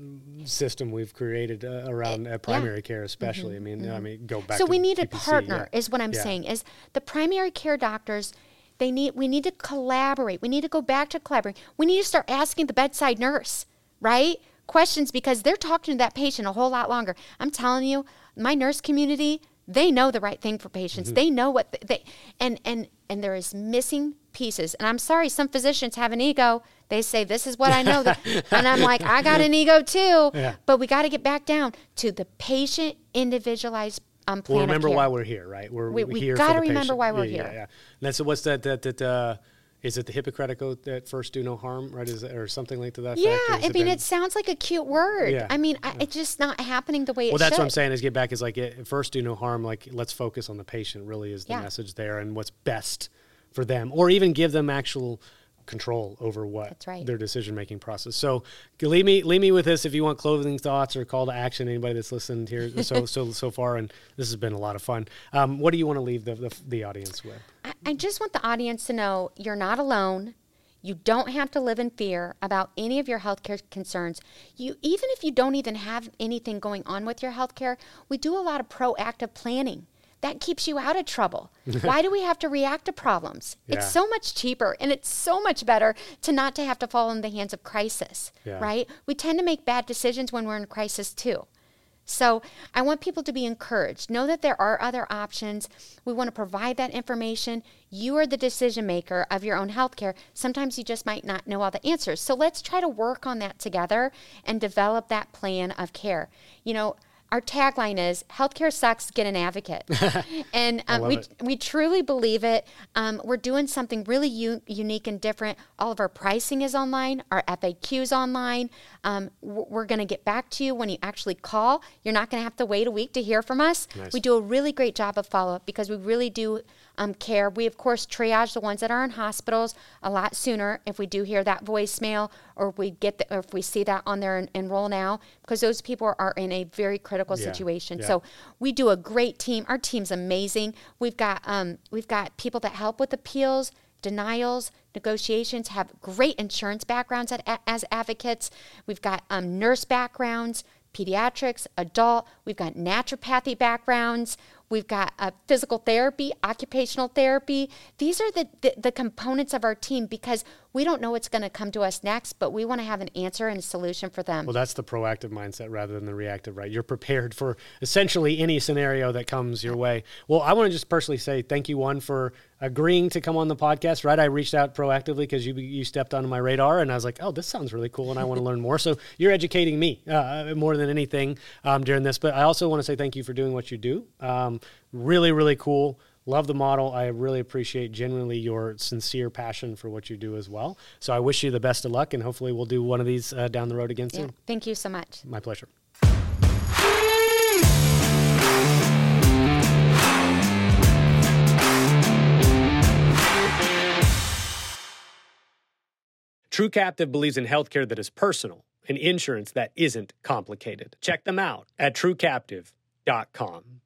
system we've created uh, around uh, primary care, especially. I mean, I mean, go back. Mm-hmm. so we need a partner yeah. is what i'm Yeah. saying is the primary care doctors they need we need to collaborate we need to go back to collaborating we need to start asking the bedside nurse right questions because they're talking to that patient a whole lot longer i'm telling you my nurse community they know the right thing for patients Mm-hmm. they know what th- they and and and there is missing pieces and i'm sorry some physicians have an ego they say this is what i know that, and i'm like i got an ego too Yeah. but we got to get back down to the patient individualized um, plan Well, remember why we're here, right? We're We- we're here. for gotta remember patient. why we're yeah, here. Yeah, yeah. And that's what's that? That that uh, is it the Hippocratic oath that first do no harm, right? Is it, or something like to that? Yeah, effect? Or has I it mean, been- it sounds like a cute word. Yeah, I mean, I, it's just not happening the way Well, it that's should. what I'm saying. Is get back is like it, first do no harm. Like let's focus on the patient. Really, is the Yeah. message there, and what's best for them, or even give them actual control over what right. their decision making process. So leave me leave me with this if you want clothing thoughts or call to action. Anybody that's listened here so so so far, and this has been a lot of fun. Um, what do you want to leave the, the the audience with? I, I just want the audience to know you're not alone. You don't have to live in fear about any of your healthcare concerns. You even if you don't even have anything going on with your healthcare, we do a lot of proactive planning. That keeps you out of trouble. Why do we have to react to problems? Yeah. It's so much cheaper and it's so much better to not to have to fall in the hands of crisis, Yeah. right? We tend to make bad decisions when we're in crisis too. So I want people to be encouraged. Know that there are other options. We want to provide that information. You are the decision maker of your own healthcare. Sometimes you just might not know all the answers. So let's try to work on that together and develop that plan of care. You know, our tagline is healthcare sucks get an advocate. And um, we, it. we truly believe it. Um, we're doing something really u- unique and different. All of our pricing is online our faqs online. Um, we're going to get back to you when you actually call. You're not going to have to wait a week to hear from us. Nice. we do a really great job of follow-up because we really do um, care. We, of course, triage the ones that are in hospitals a lot sooner if we do hear that voicemail or we get the, or if we see that on their en- enroll now because those people are in a very critical yeah. situation. Yeah. So we do a great team. Our team's amazing. We've got um, we've got people that help with appeals, denials, negotiations, have great insurance backgrounds at, as advocates. We've got um, nurse backgrounds, pediatrics, adult. We've got naturopathy backgrounds. We've got uh, physical therapy, occupational therapy. These are the, the, the components of our team because we don't know what's going to come to us next, but we want to have an answer and a solution for them. Well, that's the proactive mindset rather than the reactive, right? You're prepared for essentially any scenario that comes your way. Well, I want to just personally say thank you, one, for agreeing to come on the podcast, right? I reached out proactively because you you stepped onto my radar, and I was like, oh, this sounds really cool, and I want to learn more. So you're educating me uh, more than anything um, during this. But I also want to say thank you for doing what you do. Um, really, really cool. Love the model. I really appreciate genuinely your sincere passion for what you do as well. So I wish you the best of luck, and hopefully we'll do one of these uh, down the road again soon. Thank you so much. My pleasure. True Captive believes in healthcare that is personal and insurance that isn't complicated. Check them out at truecaptive.com.